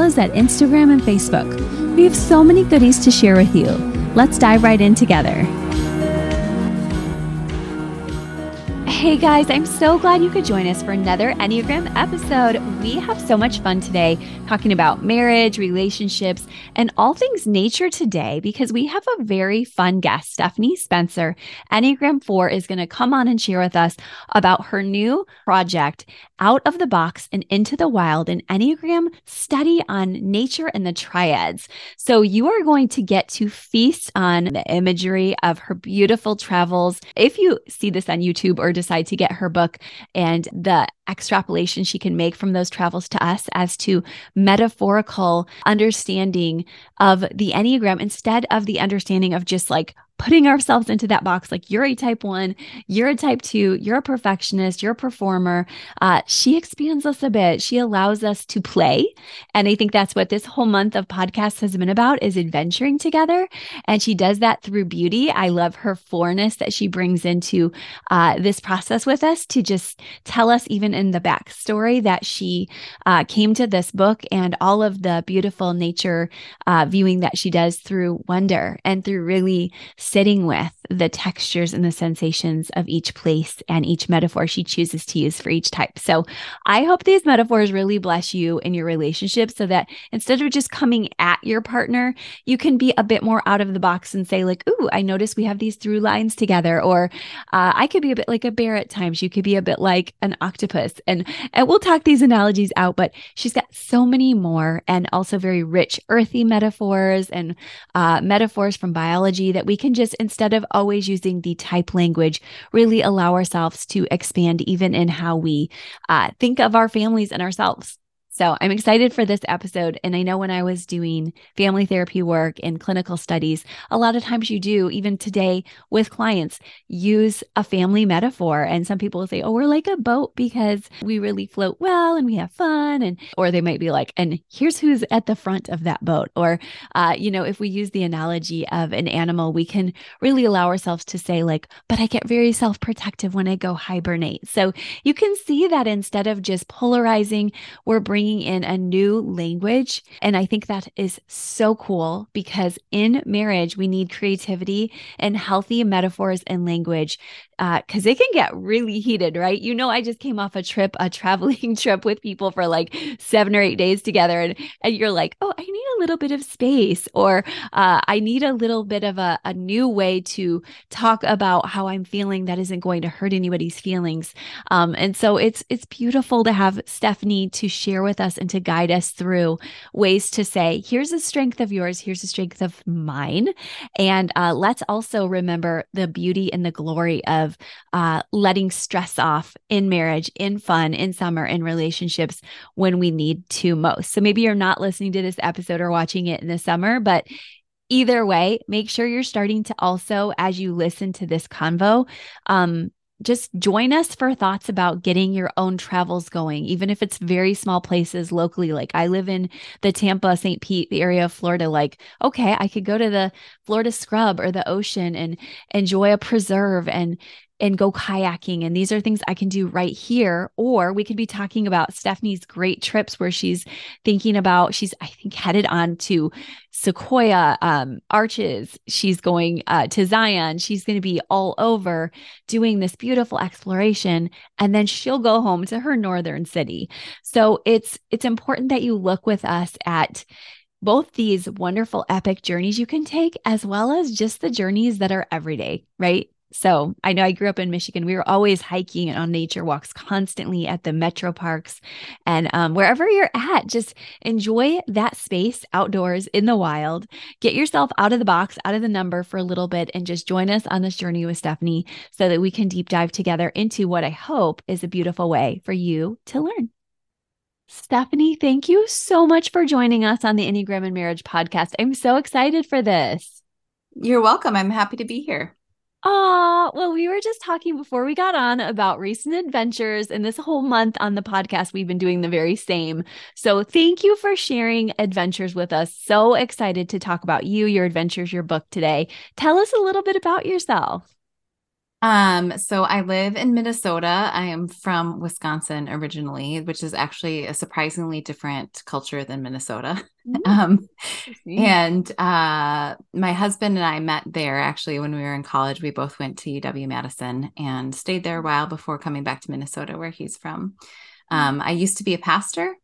as at Instagram and Facebook. We have so many goodies to share with you. Let's dive right in together. Hey guys, I'm so glad you could join us for another Enneagram episode. We have so much fun today talking about marriage, relationships, and all things nature today because we have a very fun guest. Stephanie Spencer, Enneagram 4, is going to come on and share with us about her new project, Out of the Box and Into the Wild, an Enneagram study on nature and the triads. So you are going to get to feast on the imagery of her beautiful travels. If you see this on YouTube or decide to get her book and the extrapolation she can make from those travels to us as to metaphorical understanding of the Enneagram instead of the understanding of just like putting ourselves into that box like you're a type one, you're a type two, you're a perfectionist, you're a performer. Uh, she expands us a bit. She allows us to play. And I think that's what this whole month of podcast has been about is adventuring together. And she does that through beauty. I love her fourness that she brings into uh, this process with us to just tell us, even in the backstory, that she uh, came to this book and all of the beautiful nature uh, viewing that she does through wonder and through really sitting with the textures and the sensations of each place and each metaphor she chooses to use for each type. So I hope these metaphors really bless you in your relationship so that instead of just coming at your partner, you can be a bit more out of the box and say, like, Ooh, I noticed we have these through lines together. Or uh, I could be a bit like a bear at times. You could be a bit like an octopus. And, and we'll talk these analogies out, but she's got so many more and also very rich, earthy metaphors and uh, metaphors from biology that we can just just instead of always using the type language, really allow ourselves to expand even in how we uh, think of our families and ourselves. So I'm excited for this episode. And I know when I was doing family therapy work and clinical studies, a lot of times you do, even today with clients, use a family metaphor. And some people will say, oh, we're like a boat because we really float well and we have fun. And, or they might be like, and here's who's at the front of that boat. Or, uh, you know, if we use the analogy of an animal, we can really allow ourselves to say, like, but I get very self protective when I go hibernate. So you can see that instead of just polarizing, we're bringing bringing in a new language. And I think that is so cool because in marriage, we need creativity and healthy metaphors and language because uh, it can get really heated, right? You know, I just came off a trip, a traveling trip with people for like seven or eight days together, and, and you're like, oh, I need a little bit of space, or uh, I need a little bit of a, a new way to talk about how I'm feeling that isn't going to hurt anybody's feelings. Um, and so it's it's beautiful to have Stephanie to share with us and to guide us through ways to say, here's a strength of yours, here's a strength of mine, and uh, let's also remember the beauty and the glory of of uh, letting stress off in marriage, in fun, in summer, in relationships when we need to most. So maybe you're not listening to this episode or watching it in the summer, but either way, make sure you're starting to also, as you listen to this convo, um, just join us for thoughts about getting your own travels going, even if it's very small places locally. Like I live in the Tampa, St. Pete, the area of Florida. Like, okay, I could go to the Florida scrub or the ocean and enjoy a preserve and and go kayaking. And these are things I can do right here. Or we could be talking about Stephanie's great trips where she's thinking about, she's, I think, headed on to Sequoia um, Arches. She's going uh, to Zion. She's going to be all over doing this beautiful exploration. And then she'll go home to her northern city. So it's, it's important that you look with us at both these wonderful epic journeys you can take, as well as just the journeys that are everyday, right? So I know I grew up in Michigan. We were always hiking and on nature walks constantly at the metro parks. And um, wherever you're at, just enjoy that space outdoors in the wild. Get yourself out of the box, out of the number for a little bit, and just join us on this journey with Stephanie so that we can deep dive together into what I hope is a beautiful way for you to learn. Stephanie, thank you so much for joining us on the Enneagram and Marriage podcast. I'm so excited for this. You're welcome. I'm happy to be here. Oh, well, we were just talking before we got on about recent adventures. And this whole month on the podcast, we've been doing the very same. So thank you for sharing adventures with us. So excited to talk about you, your adventures, your book today. Tell us a little bit about yourself. Um, so I live in Minnesota. I am from Wisconsin originally, which is actually a surprisingly different culture than Minnesota. Mm-hmm. Um, and uh, my husband and I met there actually when we were in college. We both went to UW Madison and stayed there a while before coming back to Minnesota, where he's from. Mm-hmm. Um, I used to be a pastor.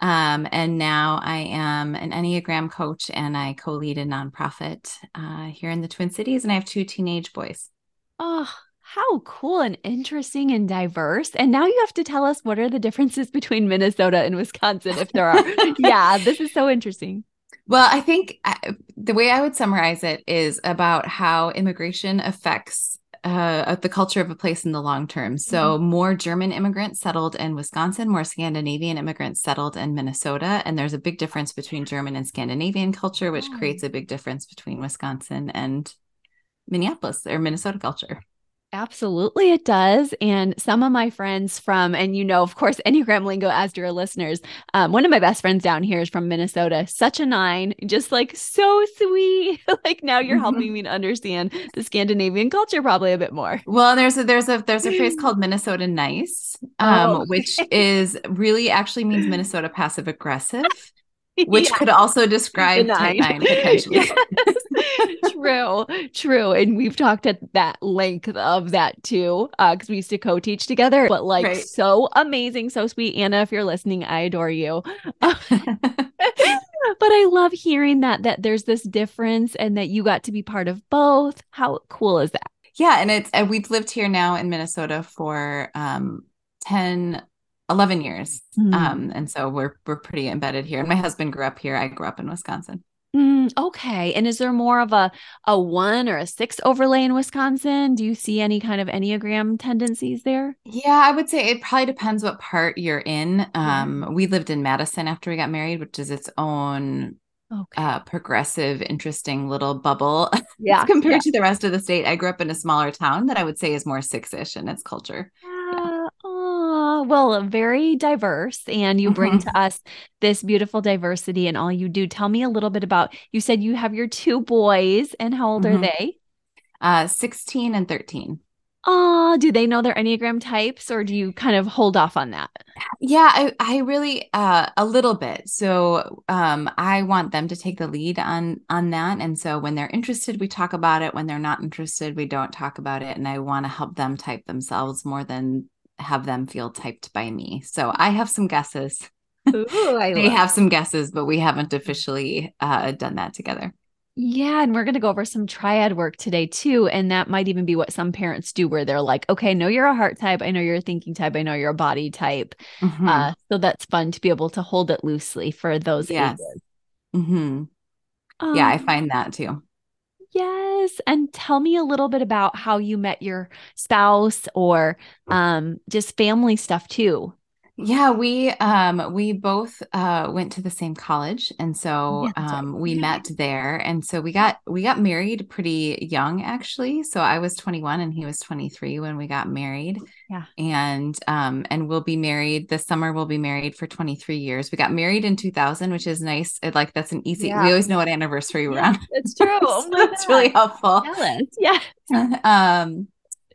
Um, and now I am an Enneagram coach and I co lead a nonprofit uh, here in the Twin Cities. And I have two teenage boys. Oh, how cool and interesting and diverse. And now you have to tell us what are the differences between Minnesota and Wisconsin, if there are. yeah, this is so interesting. Well, I think uh, the way I would summarize it is about how immigration affects uh, the culture of a place in the long term. So, mm-hmm. more German immigrants settled in Wisconsin, more Scandinavian immigrants settled in Minnesota. And there's a big difference between German and Scandinavian culture, which oh. creates a big difference between Wisconsin and Minneapolis or Minnesota culture. Absolutely, it does. And some of my friends from, and you know, of course, Enneagram Lingo as your listeners, um, one of my best friends down here is from Minnesota, such a nine, just like so sweet. like now you're mm-hmm. helping me to understand the Scandinavian culture probably a bit more. Well, there's a there's a there's a phrase called Minnesota nice, um, oh. which is really actually means Minnesota passive aggressive which yeah. could also describe type nine potentially. yes. true, true. And we've talked at that length of that too, Uh because uh, we used to co-teach together. But like, right. so amazing, so sweet, Anna. If you're listening, I adore you. but I love hearing that that there's this difference and that you got to be part of both. How cool is that? Yeah, and it's and we've lived here now in Minnesota for um 10 11 years. Mm. Um, and so we're we're pretty embedded here. And my husband grew up here. I grew up in Wisconsin. Mm, okay. And is there more of a a one or a six overlay in Wisconsin? Do you see any kind of Enneagram tendencies there? Yeah, I would say it probably depends what part you're in. Um, mm. we lived in Madison after we got married, which is its own okay. uh, progressive, interesting little bubble. Yeah. compared yeah. to the rest of the state. I grew up in a smaller town that I would say is more six-ish in its culture. Yeah. Well, very diverse. And you bring mm-hmm. to us this beautiful diversity in all you do. Tell me a little bit about you said you have your two boys, and how old mm-hmm. are they? Uh, 16 and 13. Oh, do they know their Enneagram types or do you kind of hold off on that? Yeah, I, I really uh a little bit. So um I want them to take the lead on on that. And so when they're interested, we talk about it. When they're not interested, we don't talk about it. And I want to help them type themselves more than have them feel typed by me. So I have some guesses. Ooh, they have some guesses, but we haven't officially uh, done that together. Yeah, and we're going to go over some triad work today too, and that might even be what some parents do, where they're like, "Okay, I know you're a heart type, I know you're a thinking type, I know you're a body type." Mm-hmm. Uh, so that's fun to be able to hold it loosely for those yes. ages. Mm-hmm. Um, yeah, I um, find that too. Yes. And tell me a little bit about how you met your spouse or um, just family stuff too. Yeah, we um we both uh went to the same college and so yeah, um we yeah. met there and so we got we got married pretty young actually. So I was 21 and he was 23 when we got married. Yeah. And um and we'll be married this summer we'll be married for 23 years. We got married in 2000, which is nice. It, like that's an easy yeah. we always know what anniversary we're on. It's true. Oh so it's really helpful. Yeah. um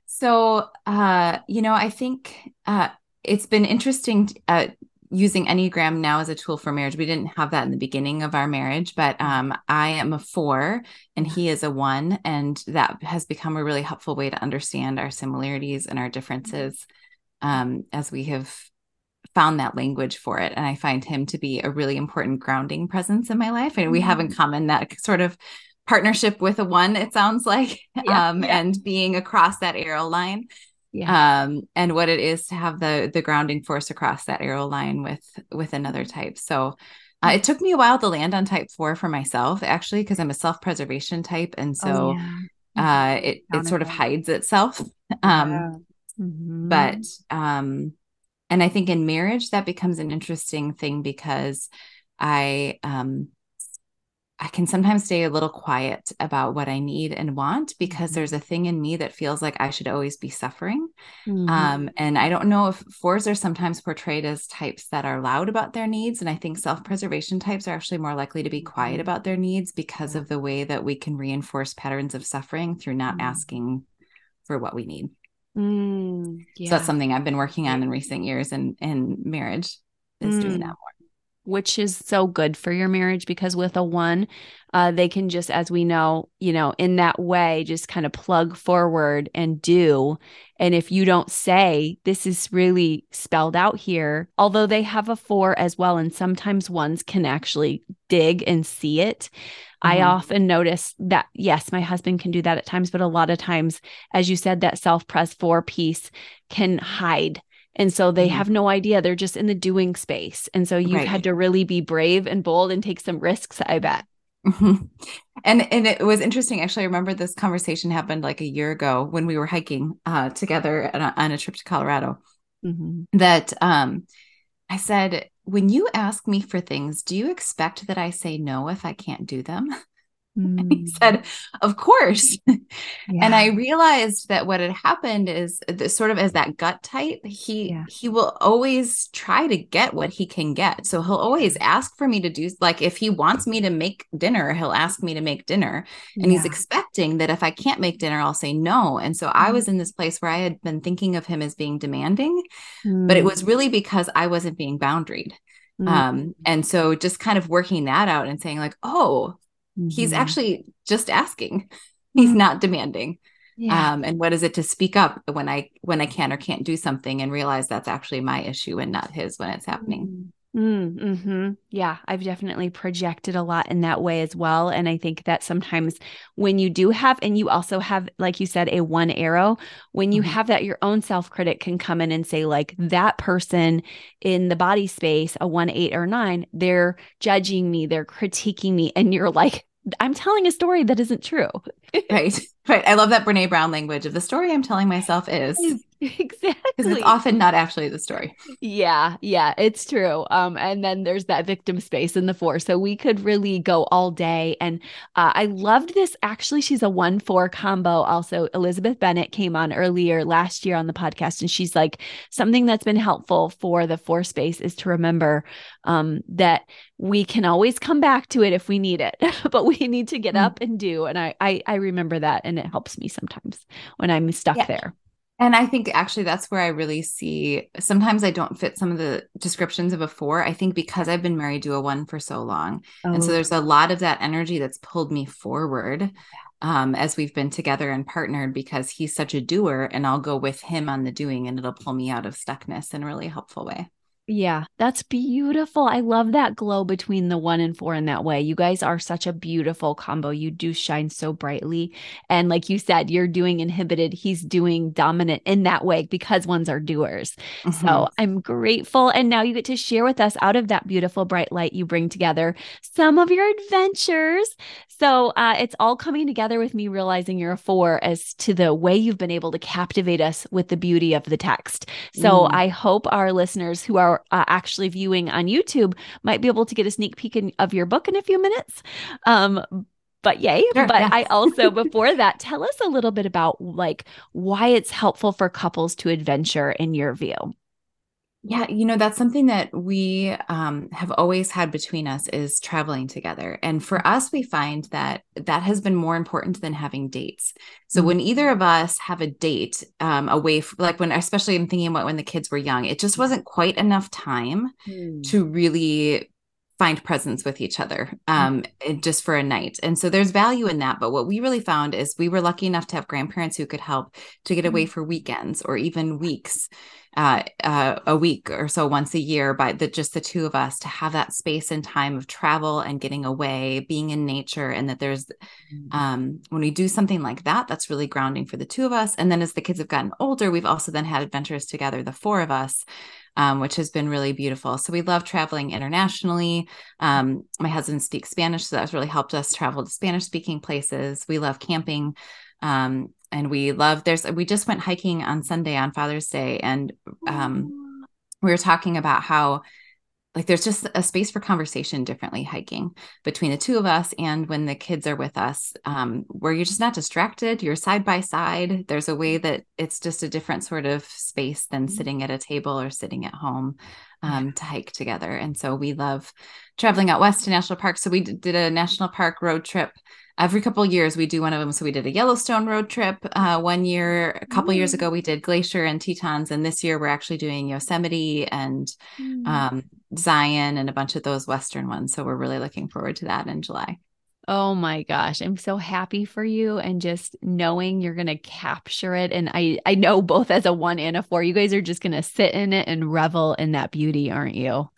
so uh you know, I think uh it's been interesting uh, using Enneagram now as a tool for marriage. We didn't have that in the beginning of our marriage, but um, I am a four and he is a one. And that has become a really helpful way to understand our similarities and our differences um, as we have found that language for it. And I find him to be a really important grounding presence in my life. And we have in mm-hmm. common that sort of partnership with a one, it sounds like, yeah, um, yeah. and being across that arrow line yeah. um and what it is to have the the grounding force across that arrow line with with another type so uh, it took me a while to land on type four for myself actually because i'm a self-preservation type and oh, so oh, yeah. uh it it sort of hides itself um yeah. mm-hmm. but um and I think in marriage that becomes an interesting thing because I um I can sometimes stay a little quiet about what I need and want because Mm-hmm. there's a thing in me that feels like I should always be suffering. Mhm. Um, and I don't know if fours are sometimes portrayed as types that are loud about their needs. And I think self preservation types are actually more likely to be quiet Mhm. about their needs because of the way that we can reinforce patterns of suffering through not Mhm. asking for what we need. Mm, yeah. So that's something I've been working on in recent years and in marriage is doing Mm. that more. Which is so good for your marriage because with a one, uh, they can just, as we know, you know, in that way, just kind of plug forward and do. And if you don't say, this is really spelled out here, although they have a four as well, and sometimes ones can actually dig and see it. I Mhm. often notice that, yes, my husband can do that at times, but a lot of times, as you said, that self press four piece can hide and so they Mhm. have no idea. They're just in the doing space. And so you've Right. had to really be brave and bold and take some risks, I bet. Mhm. And and it was interesting. Actually, I remember this conversation happened like a year ago when we were hiking uh, together on a, on a trip to Colorado. Mhm. That um, I said, when you ask me for things, do you expect that I say no if I can't do them? He Mm, said, of course. And I realized that what had happened is the, sort of as that gut type, he Yeah. he will always try to get what he can get. So he'll always ask for me to do like if he wants me to make dinner, he'll ask me to make dinner. And he's expecting that if I can't make dinner, I'll say no. And so I Mm. was in this place where I had been thinking of him as being demanding, but it Mm, was really because I wasn't being boundaried. mm, Um, and so just kind of working that out and saying, like, oh, he's mhm. actually just asking. He's Mm. not demanding yeah. um and what is it to speak up when i when i can or can't do something and realize that's actually my issue and not his when it's happening Mm, mhm. Yeah, I've definitely projected a lot in that way as well. And I think that sometimes when you do have, and you also have, like you said, a one arrow, when you Mhm. have that, your own self critic can come in and say, like, that person in the body space, a one, eight, or nine, they're judging me, they're critiquing me. And you're like, I'm telling a story that isn't true. right right i love that brene brown language of the story i'm telling myself is exactly because it's often not actually the story Yeah, yeah, it's true. Um, and then there's that victim space in the four. So we could really go all day. And uh, I loved this. Actually, she's a one four combo. Also, Elizabeth Bennett came on earlier last year on the podcast, and she's like, something that's been helpful for the four space is to remember um, that we can always come back to it if we need it, but we need to get Mm. up and do. And I, I, I remember that, and it helps me sometimes when I'm stuck Yeah. there. and i think actually that's where i really see sometimes i don't fit some of the descriptions of a four i think because i've been married to a one for so long and so Oh, there's a lot of that energy that's pulled me forward um, as we've been together and partnered because he's such a doer and I'll go with him on the doing and it'll pull me out of stuckness in a really helpful way. Yeah, that's beautiful. I love that glow between the one and four in that way. You guys are such a beautiful combo. You do shine so brightly. And like you said, you're doing inhibited, he's doing dominant in that way because ones are doers. Mhm. So I'm grateful. And now you get to share with us out of that beautiful bright light you bring together some of your adventures. So uh, it's all coming together with me realizing you're a four as to the way you've been able to captivate us with the beauty of the text. So Mm. I hope our listeners who are uh, actually viewing on YouTube might be able to get a sneak peek in, of your book in a few minutes. Um, but yay. Sure, but yeah. I also, before that, tell us a little bit about like why it's helpful for couples to adventure in your view. Yeah, you know, that's something that we um, have always had between us is traveling together. And for us, we find that that has been more important than having dates. So Mm. when either of us have a date um, away, f- like when, especially I'm thinking about when the kids were young, it just wasn't quite enough time to really find presence with each other um and just for a night. And so there's value in that. But what we really found is we were lucky enough to have grandparents who could help to get away for weekends or even weeks uh, uh a week or so once a year by the just the two of us to have that space and time of travel and getting away being in nature and that there's um, when we do something like that, that's really grounding for the two of us. And then as the kids have gotten older, we've also then had adventures together, the four of us, um, which has been really beautiful. So we love traveling internationally. Um, my husband speaks Spanish, so that's really helped us travel to Spanish speaking places. We love camping. Um, and we love there's we just went hiking on Sunday on Father's Day and um we were talking about how like there's just a space for conversation differently hiking between the two of us and when the kids are with us um, where you're just not distracted you're side by side there's a way that it's just a different sort of space than mm-hmm. sitting at a table or sitting at home um, to hike together. And so we love traveling out west to national parks. So we did a national park road trip every couple years. We do one of them. So we did a yellowstone road trip uh, one year a couple mm. years ago. We did glacier and tetons. And this year we're actually doing yosemite and mm. um, zion and a bunch of those western ones. So we're really looking forward to that in july Oh my gosh, I'm so happy for you and just knowing you're going to capture it and I I know both as a 1 and a 4 you guys are just going to sit in it and revel in that beauty, aren't you?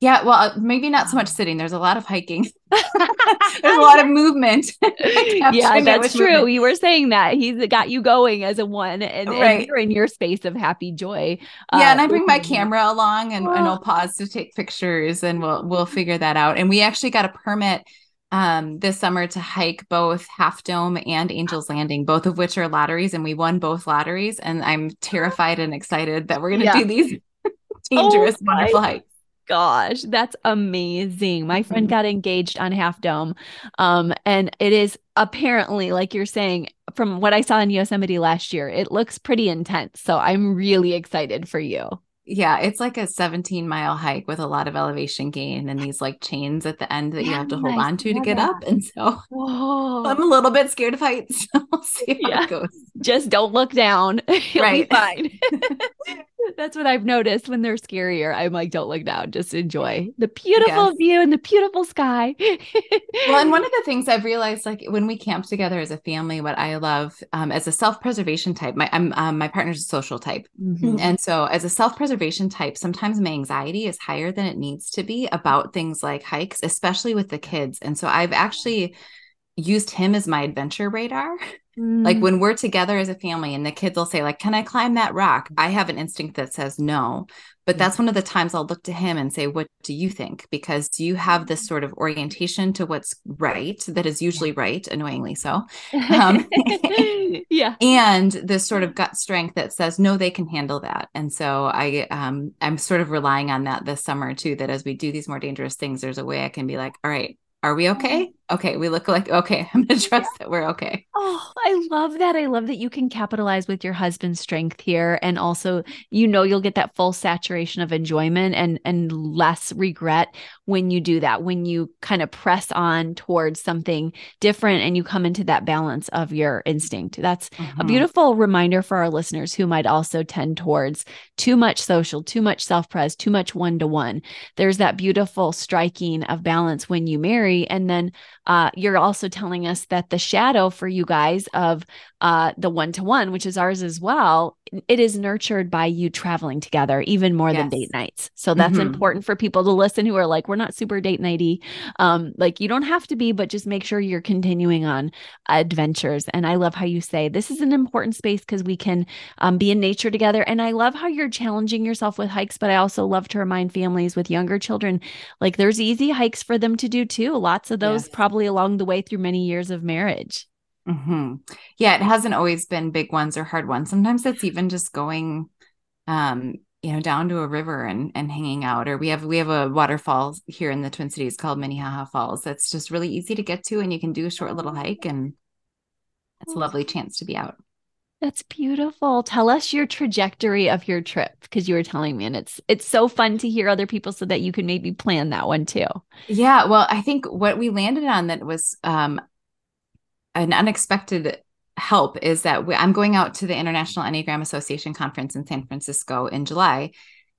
Yeah, well, uh, maybe not so much sitting. There's a lot of hiking. There's a lot of movement. yeah, that's true. Movement. You were saying that he's got you going as a one, and, right. and you're in your space of happy joy. Yeah, uh, and I bring my camera along, and, and I'll pause to take pictures, and we'll we'll figure that out. And we actually got a permit um this summer to hike both Half Dome and Angels Landing, both of which are lotteries, and we won both lotteries. And I'm terrified and excited that we're going to yeah. do these dangerous, oh wonderful hikes gosh, that's amazing. My friend mm-hmm. got engaged on Half Dome. Um, and it is apparently, like you're saying, from what I saw in Yosemite last year, it looks pretty intense. So I'm really excited for you yeah, it's like a 17 mile hike with a lot of elevation gain and these like chains at the end that yeah, you have to hold on to to get that. up. And so Whoa. I'm a little bit scared of heights. we'll see how yeah. it goes. Just don't look down. Right. be fine. That's what I've noticed when they're scarier. I'm like, don't look down, just enjoy the beautiful view and the beautiful sky. well, and one of the things I've realized, like when we camp together as a family, what I love um, as a self preservation type, my I'm um, my partner's a social type, mm-hmm. and so as a self preservation type, sometimes my anxiety is higher than it needs to be about things like hikes, especially with the kids. And so I've actually used him as my adventure radar. Like mm. when we're together as a family and the kids will say like, "Can I climb that rock?" I have an instinct that says no. But mm. that's one of the times I'll look to him and say, "What do you think?" Because you have this sort of orientation to what's right that is usually right, annoyingly so. Um, yeah. And this sort of gut strength that says, "No, they can handle that." And so I um I'm sort of relying on that this summer too that as we do these more dangerous things, there's a way I can be like, "All right, are we okay? Okay, we look like okay. I'm gonna trust that we're okay. Oh, I love that. I love that you can capitalize with your husband's strength here, and also you know you'll get that full saturation of enjoyment and and less regret when you do that. When you kind of press on towards something different, and you come into that balance of your instinct. That's mm-hmm. a beautiful reminder for our listeners who might also tend towards too much social, too much self pres, too much one to one. There's that beautiful striking of balance when you marry, and then uh, you're also telling us that the shadow for you guys of uh, the one to one, which is ours as well, it is nurtured by you traveling together even more yes. than date nights. So that's mm-hmm. important for people to listen who are like, we're not super date nighty. Um, like you don't have to be, but just make sure you're continuing on adventures. And I love how you say this is an important space because we can um, be in nature together. And I love how you're challenging yourself with hikes, but I also love to remind families with younger children like there's easy hikes for them to do too. Lots of those yes. probably along the way through many years of marriage. Mm-hmm. Yeah, it hasn't always been big ones or hard ones. Sometimes it's even just going, um, you know, down to a river and and hanging out. Or we have we have a waterfall here in the Twin Cities called Minnehaha Falls. That's just really easy to get to, and you can do a short little hike, and it's a lovely chance to be out. That's beautiful. Tell us your trajectory of your trip because you were telling me, and it's it's so fun to hear other people so that you can maybe plan that one too. Yeah, well, I think what we landed on that was um, an unexpected help is that we, I'm going out to the International Enneagram Association conference in San Francisco in July.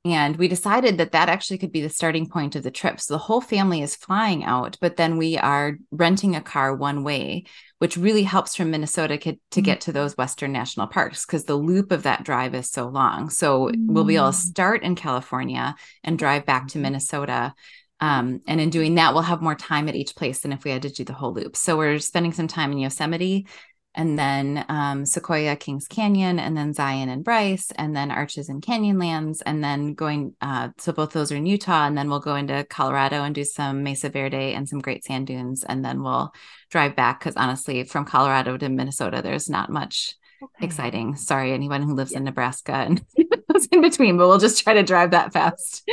And we decided that that actually could be the starting point of the trip. So the whole family is flying out, but then we are renting a car one way, which really helps from Minnesota to mm-hmm. get to those Western national parks because the loop of that drive is so long. So mm-hmm. we'll be able to mm. start in California and drive back to mm-hmm. Minnesota um, and in doing that, we'll have more time at each place than if we had to do the whole loop. So we're spending some time in Yosemite and then um, Sequoia, Kings Canyon, and then Zion and Bryce, and then Arches and Canyonlands, and then going. Uh, so both those are in Utah, and then we'll go into Colorado and do some Mesa Verde and some great sand dunes, and then we'll drive back because honestly, from Colorado to Minnesota, there's not much okay. exciting. Sorry, anyone who lives yeah. in Nebraska and in between, but we'll just try to drive that fast.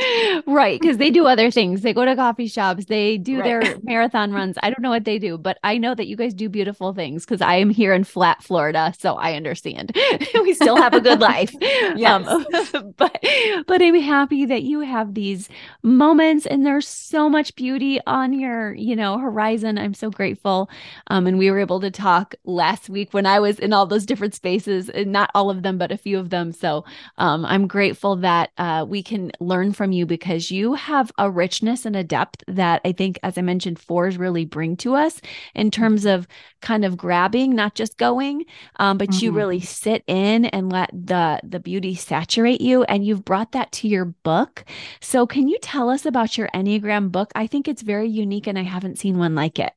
Right. Because they do other things. They go to coffee shops, they do Right. their marathon runs. I don't know what they do, but I know that you guys do beautiful things because I am here in flat Florida. So I understand. we still have a good life. Um, but but I'm happy that you have these moments and there's so much beauty on your, you know, horizon. I'm so grateful. Um, and we were able to talk last week when I was in all those different spaces, and not all of them, but a few of them. So um, I'm grateful that uh, we can learn from you because you have a richness and a depth that I think, as I mentioned, fours really bring to us in terms of kind of grabbing, not just going, um, but you Mhm. really sit in and let the the beauty saturate you. And you've brought that to your book. So can you tell us about your Enneagram book? I think it's very unique, and I haven't seen one like it.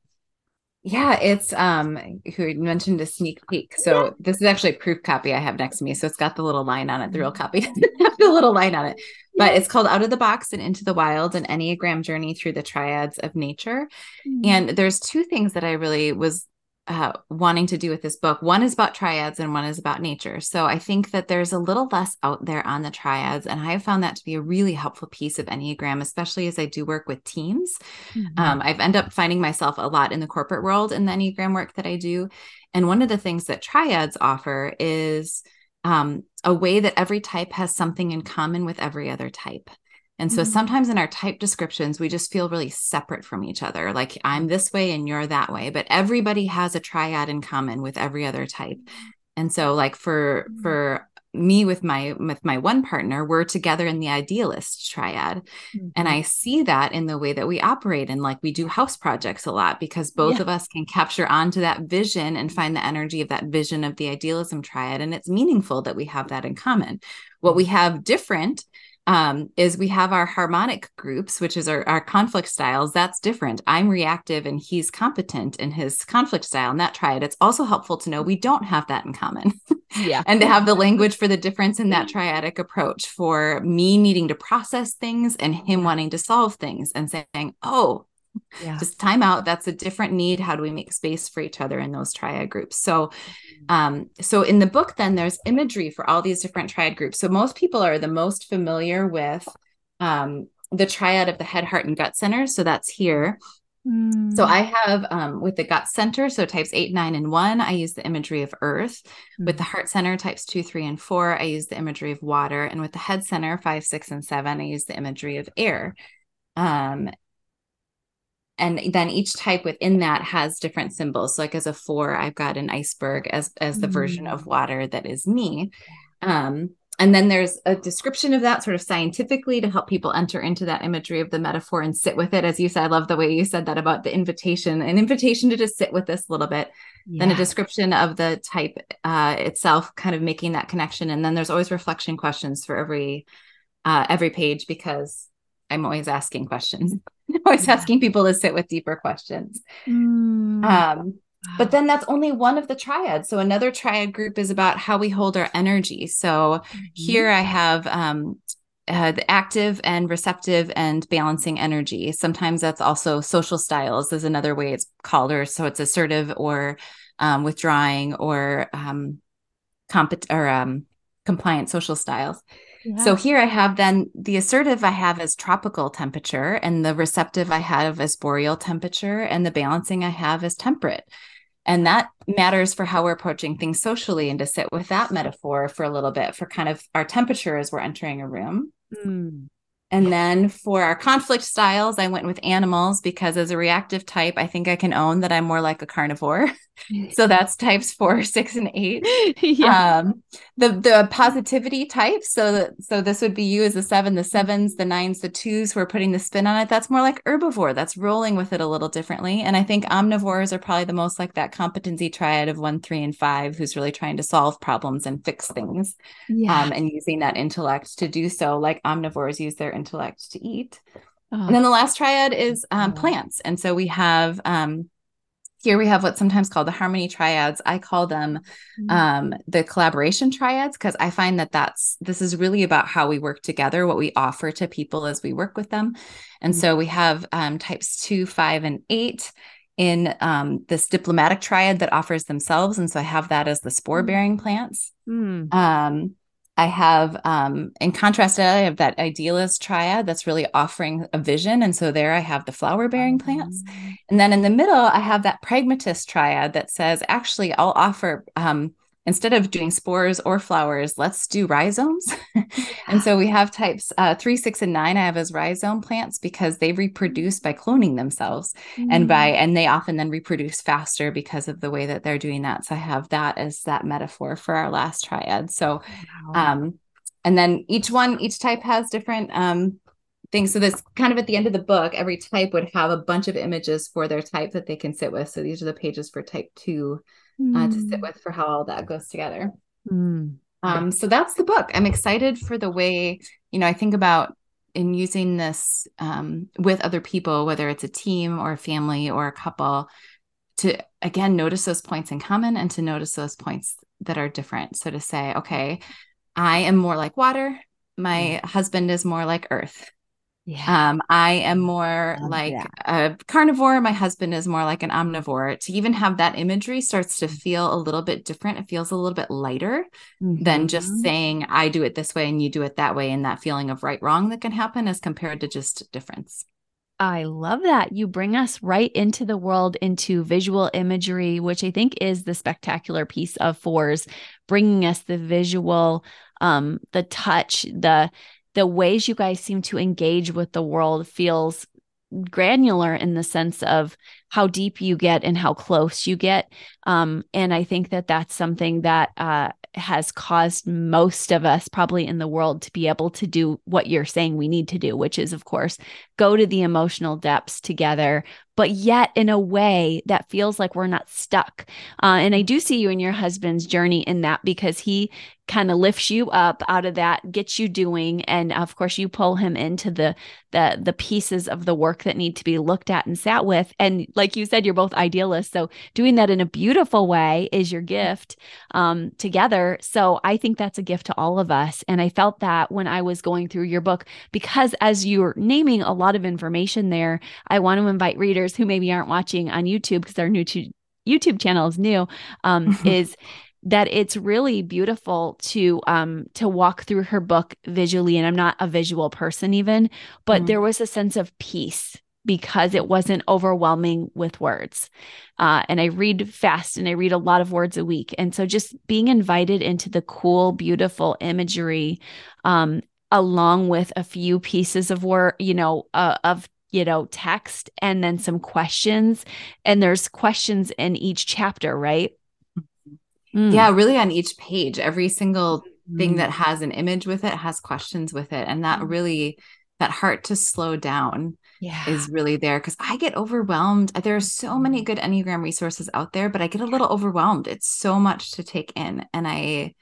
Yeah, it's um who mentioned a sneak peek. So this is actually a proof copy I have next to me. So it's got the little line on it. The real copy doesn't have the little line on it. But it's called Out of the Box and Into the Wild, an Enneagram journey through the triads of nature. Mm. And there's two things that I really was uh, wanting to do with this book. One is about triads and one is about nature. So I think that there's a little less out there on the triads. And I have found that to be a really helpful piece of Enneagram, especially as I do work with teams. Mhm. Um, I've ended up finding myself a lot in the corporate world in the Enneagram work that I do. And one of the things that triads offer is um, a way that every type has something in common with every other type. And so Mhm. sometimes in our type descriptions, we just feel really separate from each other. Like I'm this way and you're that way, but everybody has a triad in common with every other type. And so like for Mhm. for me with my with my one partner, we're together in the idealist triad. And Mhm. I see that in the way that we operate and like we do house projects a lot because both Yeah. of us can capture onto that vision and find the energy of that vision of the idealism triad. And it's meaningful that we have that in common. What we have different um, is we have our harmonic groups, which is our, our conflict styles. That's different. I'm reactive and he's competent in his conflict style. And that triad, it's also helpful to know we don't have that in common yeah. and to have the language for the difference in that triadic approach for me needing to process things and him wanting to solve things and saying, oh, Yeah. just time out. That's a different need. How do we make space for each other in those triad groups? So, um, so in the book, then there's imagery for all these different triad groups. So most people are the most familiar with um, the triad of the head, heart, and gut centers. So that's here. Mm. So I have um, with the gut center, so types eight, nine, and one, I use the imagery of earth. With the heart center, types two, three, and four, I use the imagery of water. And with the head center, five, six, and seven, I use the imagery of air. Um, and then each type within that has different symbols. So like as a four, I've got an iceberg as as the version of water that is me. Um, and then there's a description of that sort of scientifically to help people enter into that imagery of the metaphor and sit with it. As you said, I love the way you said that about the invitation, an invitation to just sit with this a little bit. Then a description of the type uh, itself, kind of making that connection. And then there's always reflection questions for every uh, every page because I'm always asking questions. I'm always Yeah. asking people to sit with deeper questions. Mm. Um, but then that's only one of the triads. So another triad group is about how we hold our energy. So Mhm. here I have um, uh, the active and receptive and balancing energy. Sometimes that's also social styles is another way it's called, or so it's assertive or um, withdrawing or um, compet or um, compliant social styles. So here I have then the assertive I have as tropical temperature, and the receptive I have as boreal temperature, and the balancing I have as temperate. And that matters for how we're approaching things socially, and to sit with that metaphor for a little bit for kind of our temperature as we're entering a room. Mm. And then for our conflict styles, I went with animals because as a reactive type, I think I can own that I'm more like a carnivore. so that's types four, six, and eight. Yeah. um the the positivity type so so this would be you as the seven the sevens the nines the twos who are putting the spin on it. That's more like herbivore. That's rolling with it a little differently. And i think omnivores are probably the most like that competency triad of one three and five who's really trying to solve problems and fix things yeah. um and using that intellect to do so. Like omnivores use their intellect to eat. Oh, and then the last triad is um, plants. And so we have um, here we have what's sometimes called the harmony triads. I call them Mm. um, the collaboration triads because I find that that's this is really about how we work together, what we offer to people as we work with them. And Mm. so we have um, types two, five, and eight in um, this diplomatic triad that offers themselves. And so I have that as the spore bearing plants. Mm. I have, um, in contrast, I have that idealist triad that's really offering a vision. And so there I have the flower bearing plants. Mm. And then in the middle, I have that pragmatist triad that says, actually, I'll offer, um, instead of doing spores or flowers, let's do rhizomes. and so we have types uh, three, six, and nine. I have as rhizome plants because they reproduce by cloning themselves, and by Mm. and they often then reproduce faster because of the way that they're doing that. So I have that as that metaphor for our last triad. So, Wow. um, and then each one, each type has different um things. So this kind of at the end of the book, every type would have a bunch of images for their type that they can sit with. So these are the pages for type two uh, to sit Mm. with for how all that goes together. Mm. Um, so that's the book. I'm excited for the way, you know, I think about in using this um, with other people, whether it's a team or a family or a couple, to again notice those points in common and to notice those points that are different. So to say, okay, I am more like water, my husband is more like earth. Yeah. Um, I am more Love like that. a carnivore. My husband is more like an omnivore. To even have that imagery starts to feel a little bit different. It feels a little bit lighter than just Mhm. saying, I do it this way and you do it that way. And that feeling of right, wrong that can happen as compared to just difference. I love that. You bring us right into the world, into visual imagery, which I think is the spectacular piece of fours, bringing us the visual, um, the touch, the the ways you guys seem to engage with the world feels granular in the sense of how deep you get and how close you get. Um, and I think that that's something that uh, has caused most of us, probably in the world, to be able to do what you're saying we need to do, which is, of course, go to the emotional depths together, but yet in a way that feels like we're not stuck. Uh, and I do see you and your husband's journey in that because he kind of lifts you up out of that, gets you doing, and of course you pull him into the the the pieces of the work that need to be looked at and sat with. And like you said, you're both idealists, so doing that in a beautiful way is your gift um, together. So I think that's a gift to all of us. And I felt that when I was going through your book, because as you're naming a lot of information there, I want to invite readers who maybe aren't watching on YouTube because our new to YouTube channel is new, um, is that it's really beautiful to um to walk through her book visually and I'm not a visual person even but Mhm. there was a sense of peace because it wasn't overwhelming with words uh, and I read fast and I read a lot of words a week and so just being invited into the cool beautiful imagery um along with a few pieces of work you know uh, of you know text and then some questions and there's questions in each chapter right Mm. Yeah, really on each page, every single thing Mm. that has an image with it has questions with it. And that really, that heart to slow down yeah is really there because I get overwhelmed. There are so many good Enneagram resources out there, but I get a little overwhelmed. It's so much to take in. And I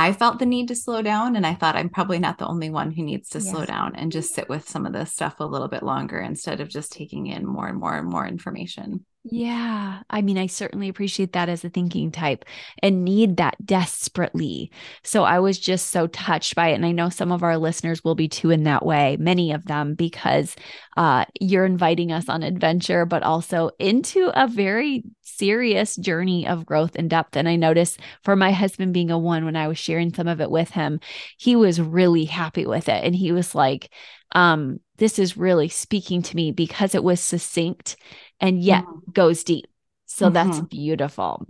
I felt the need to slow down and I thought I'm probably not the only one who needs to slow down and just sit with some of this stuff a little bit longer instead of just taking in more and more and more information. Yeah. I mean, I certainly appreciate that as a thinking type and need that desperately. So I was just so touched by it. And I know some of our listeners will be too in that way, many of them, because uh, you're inviting us on adventure, but also into a very serious journey of growth and depth. And I noticed for my husband being a one, when I was sharing some of it with him, he was really happy with it. And he was like, um, this is really speaking to me because it was succinct and yet Mhm. goes deep. So that's Mhm. beautiful.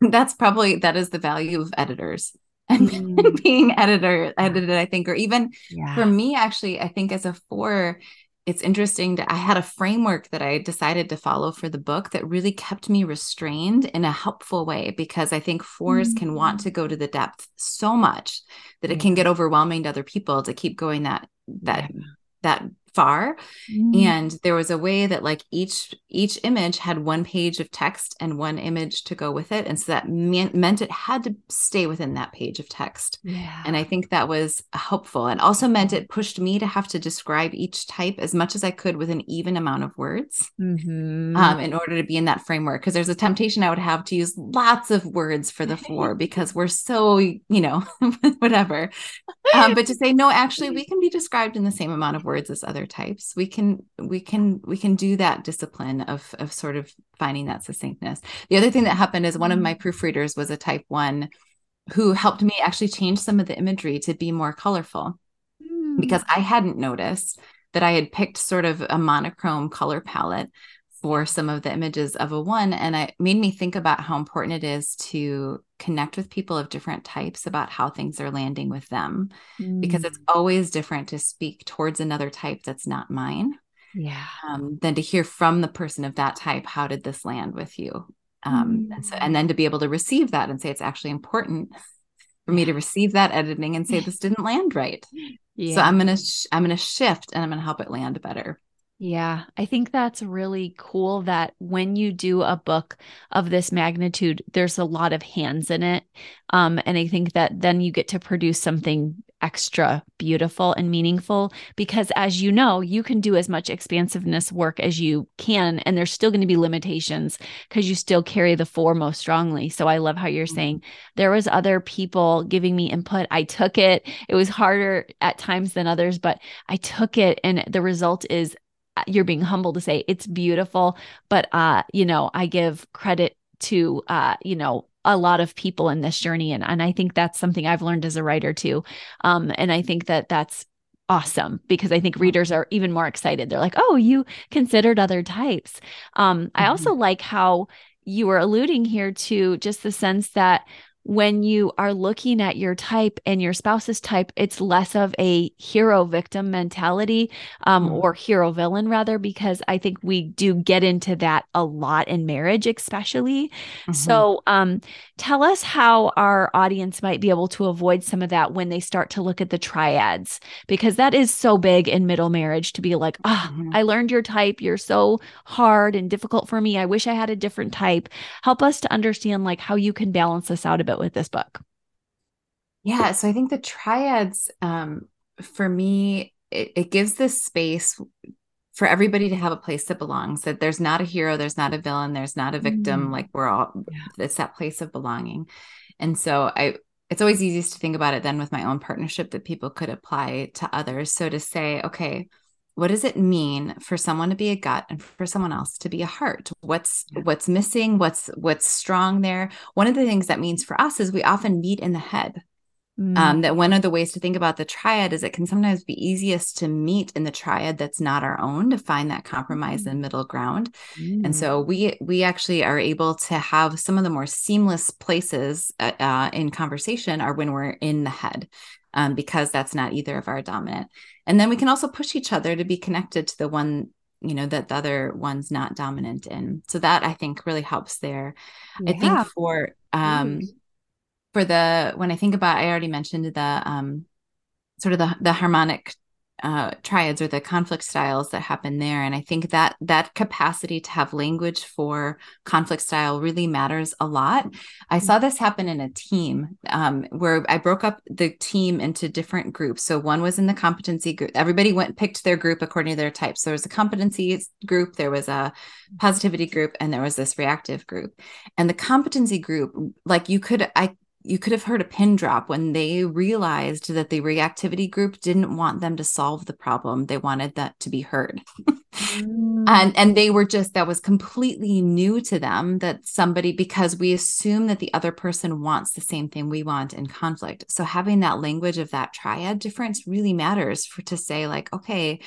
That's probably that is the value of editors and Mm. being editor edited, I think, or even Yeah. for me, actually, I think as a four, it's interesting to I had a framework that I decided to follow for the book that really kept me restrained in a helpful way because I think fours can want Mm. to go to the depth so much that it can get overwhelming to other people to keep going that that Yeah. that far Mm. and there was a way that like each each image had one page of text and one image to go with it and so that meant, meant it had to stay within that page of text yeah. and i think that was helpful and also meant it pushed me to have to describe each type as much as i could with an even amount of words Mhm. um, in order to be in that framework because there's a temptation i would have to use lots of words for the four because we're so you know whatever um, but to say no actually we can be described in the same amount of words as other types we can we can we can do that discipline of of sort of finding that succinctness. The other thing that happened is one of my proofreaders was a type one who helped me actually change some of the imagery to be more colorful mm. because I hadn't noticed that I had picked sort of a monochrome color palette for some of the images of a one and it made me think about how important it is to connect with people of different types about how things are landing with them mm. because it's mm. always different to speak towards another type that's not mine yeah um, than to hear from the person of that type how did this land with you um, mm. and so and then to be able to receive that and say it's actually important for me to receive that editing and say this didn't land right yeah. so i'm gonna sh- i'm gonna shift and i'm gonna help it land better yeah, I think that's really cool that when you do a book of this magnitude, there's a lot of hands in it. Um, and I think that then you get to produce something extra beautiful and meaningful because, as you know, you can do as much expansiveness work as you can, and there's still going to be limitations because you still carry the four most strongly. So I love how you're mm-hmm. saying there was other people giving me input. I took it. It was harder at times than others, but I took it, and the result is you're being humble to say it's beautiful but uh you know i give credit to uh you know a lot of people in this journey and and i think that's something i've learned as a writer too. Um and i think that that's awesome because i think readers are even more excited. They're like oh you considered other types. Um mm-hmm. i also like how you were alluding here to just the sense that when you are looking at your type and your spouse's type, it's less of a hero victim mentality um, mm. or hero villain, rather, because I think we do get into that a lot in marriage, especially. Mm-hmm. So, um, tell us how our audience might be able to avoid some of that when they start to look at the triads, because that is so big in middle marriage to be like, ah, oh, mm-hmm. I learned your type. You're so hard and difficult for me. I wish I had a different type. Help us to understand like how you can balance this out a bit bit with this book? Yeah, so I think the triads, um, for me, it, it gives this space for everybody to have a place that belongs. That there's not a hero, there's not a villain, there's not a victim. Mm. Like we're all, yeah. it's that place of belonging. And so I, it's always easiest to think about it then with my own partnership that people could apply to others. So to say, okay, what does it mean for someone to be a gut and for someone else to be a heart? What's yeah. what's missing? What's what's strong there? One of the things that means for us is we often meet in the head mm. um, that one of the ways to think about the triad is it can sometimes be easiest to meet in the triad that's not our own to find that compromise mm. and middle ground mm. and so we we actually are able to have some of the more seamless places uh, uh in conversation are when we're in the head um, because that's not either of our dominant. And then we can also push each other to be connected to the one, you know, that the other one's not dominant in. So that I think really helps there. Yeah. I think for um mm. For the when I think about I already mentioned the um sort of the the harmonic uh, triads or the conflict styles that happen there. And i think that that capacity to have language for conflict style really matters a lot. I saw this happen in a team um, where i broke up the team into different groups. So one was in the competency group. Everybody went picked their group according to their types. So there was a competency group there was a positivity group and there was this reactive group. And the competency group like you could i you could have heard a pin drop when they realized that the reactivity group didn't want them to solve the problem. They wanted that to be heard. Mm. and and they were just that was completely new to them that somebody because we assume that the other person wants the same thing we want in conflict. So having that language of that triad difference really matters for to say like okay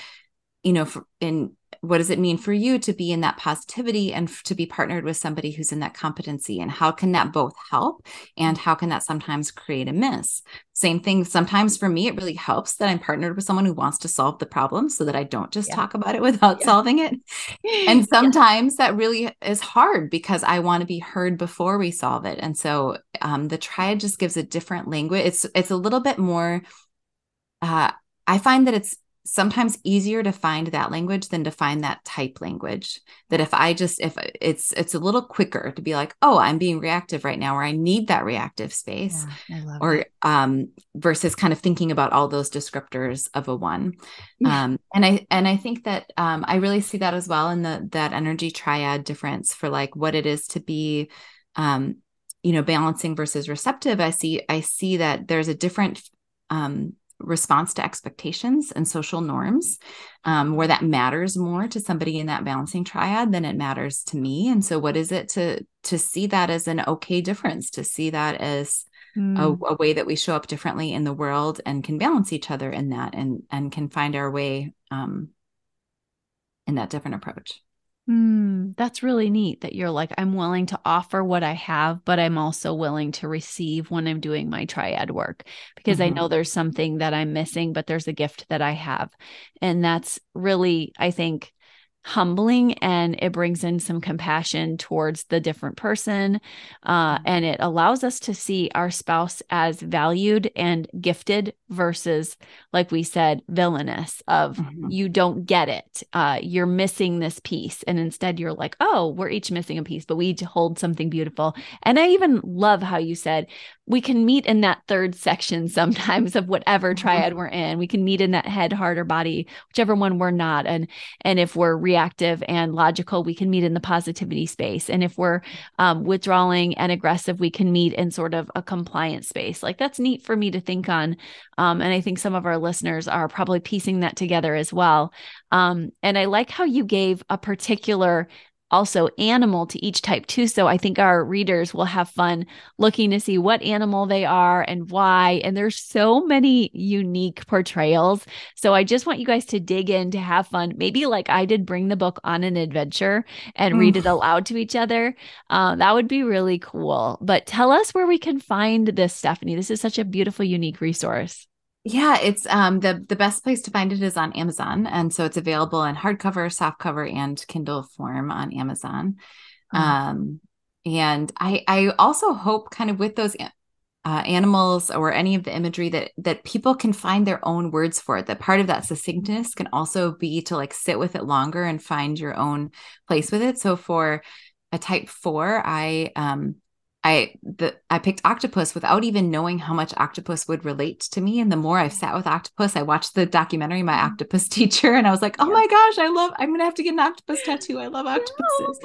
you know for, in what does it mean for you to be in that positivity and to be partnered with somebody who's in that competency and how can that both help and how can that sometimes create a miss same thing sometimes for me it really helps that i'm partnered with someone who wants to solve the problem so that i don't just yeah. talk about it without yeah. solving it and sometimes yeah. that really is hard because i want to be heard before we solve it and so um, the triad just gives a different language it's it's a little bit more uh, I find that it's sometimes easier to find that language than to find that type language that if i just if it's it's a little quicker to be like oh i'm being reactive right now or i need that reactive space yeah, or it. um versus kind of thinking about all those descriptors of a one yeah. um and i and i think that um i really see that as well in the that energy triad difference for like what it is to be um you know balancing versus receptive i see i see that there's a different um response to expectations and social norms um, where that matters more to somebody in that balancing triad than it matters to me and so what is it to to see that as an okay difference to see that as mm. a, a, way that we show up differently in the world and can balance each other in that and and can find our way um, in that different approach. Mm, that's really neat that you're like, I'm willing to offer what I have, but I'm also willing to receive when I'm doing my triad work because mm-hmm. I know there's something that I'm missing, but there's a gift that I have. And that's really, I think, humbling and it brings in some compassion towards the different person uh, mm-hmm. and it allows us to see our spouse as valued and gifted versus like we said villainous of mm-hmm. you don't get it uh, you're missing this piece and instead you're like oh we're each missing a piece but we each hold something beautiful and i even love how you said we can meet in that third section sometimes of whatever mm-hmm. triad we're in. We can meet in that head heart or body whichever one we're not. And and if we're reactive and logical we can meet in the positivity space. And if we're um, withdrawing and aggressive we can meet in sort of a compliance space. Like that's neat for me to think on. Um, and i think some of our listeners are probably piecing that together as well. Um, and i like how you gave a particular also animal to each type too. So I think our readers will have fun looking to see what animal they are and why. And there's so many unique portrayals. So I just want you guys to dig in to have fun. Maybe like I did, bring the book on an adventure and mm. read it aloud to each other. Uh, that would be really cool. But tell us where we can find this, Stephanie. This is such a beautiful, unique resource. Yeah, it's um the the best place to find it is on Amazon, and so it's available in hardcover, softcover, and Kindle form on Amazon. Mm-hmm. Um, and I I also hope kind of with those uh, animals or any of the imagery that that people can find their own words for it. That part of that succinctness can also be to like sit with it longer and find your own place with it. So for a type four, I um I the I picked octopus without even knowing how much octopus would relate to me. And the more I've sat with octopus, I watched the documentary My mm-hmm. Octopus Teacher, and I was like, oh my gosh, I love. I'm gonna have to get an octopus tattoo. I love octopuses.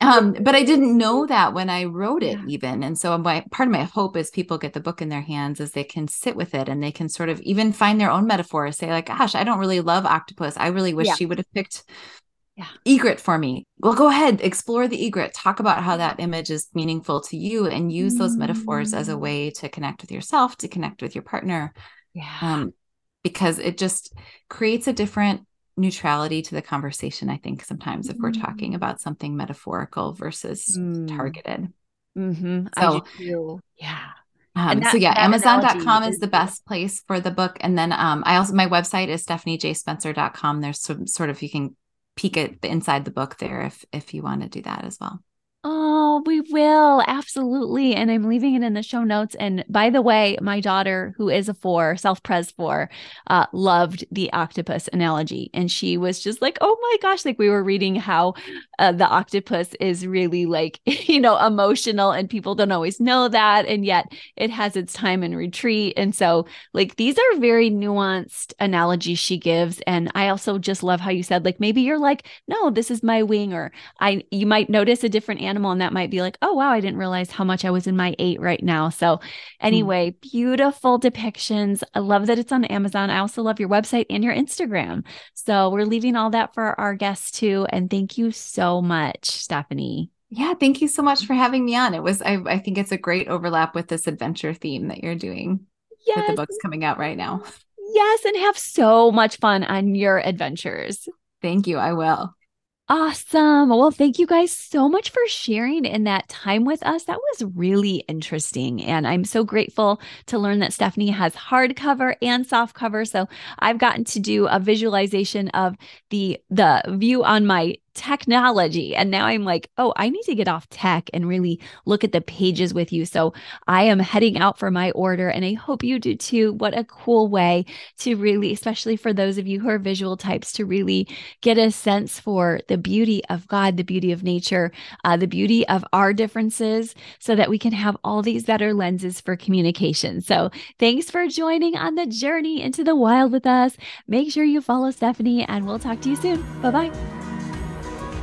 Um, but I didn't know that when I wrote it, even. And so my part of my hope is people get the book in their hands as they can sit with it and they can sort of even find their own metaphors. Say like, gosh, I don't really love octopus. I really wish yeah. she would have picked yeah. egret for me. Well, go ahead, explore the egret. Talk about how that image is meaningful to you and use those metaphors as a mm. way to connect with yourself, to connect with your partner. Yeah. Um, because it just creates a different neutrality to the conversation, I think, sometimes if we're talking mm. about something metaphorical versus mm. targeted. Mm-hmm. So, yeah. Um, that, so yeah, Amazon.com is, is the best place for the book. And then um, I also, my website is stephaniejspencer.com. There's some sort of, you can peek at the inside the book there if if you want to do that as well. We will. Absolutely. And I'm leaving it in the show notes. And by the way, my daughter, who is a four, self pres four, uh, loved the octopus analogy. And she was just like, oh my gosh, like we were reading how uh, the octopus is really like, you know, emotional and people don't always know that. And yet it has its time and retreat. And so, like, these are very nuanced analogies she gives. And I also just love how you said, like, maybe you're like, no, this is my wing, or I, you might notice a different animal and that might be like, oh, wow, I didn't realize how much I was in my eight right now. So, hmm. anyway, mm. beautiful depictions. I love that it's on Amazon. I also love your website and your Instagram. So, we're leaving all that for our guests too. And thank you so much, Stephanie. Yeah, thank you so much for having me on. It was, I, I think it's a great overlap with this adventure theme that you're doing yes. with the books coming out right now. Yes, and have so much fun on your adventures. Thank you. I will. Awesome. Well, thank you guys so much for sharing in that time with us. That was really interesting. And I'm so grateful to learn that Stephanie has hardcover and softcover. So I've gotten to do a visualization of the the view on my technology. And now I'm like, oh, I need to get off tech and really look at the pages with you. So I am heading out for my order and I hope you do too. What a cool way to really, especially for those of you who are visual types, to really get a sense for the beauty of God, the beauty of nature, uh, the beauty of our differences, so that we can have all these better lenses for communication. So thanks for joining on the journey into the wild with us. Make sure you follow Stephanie and we'll talk to you soon. Bye bye.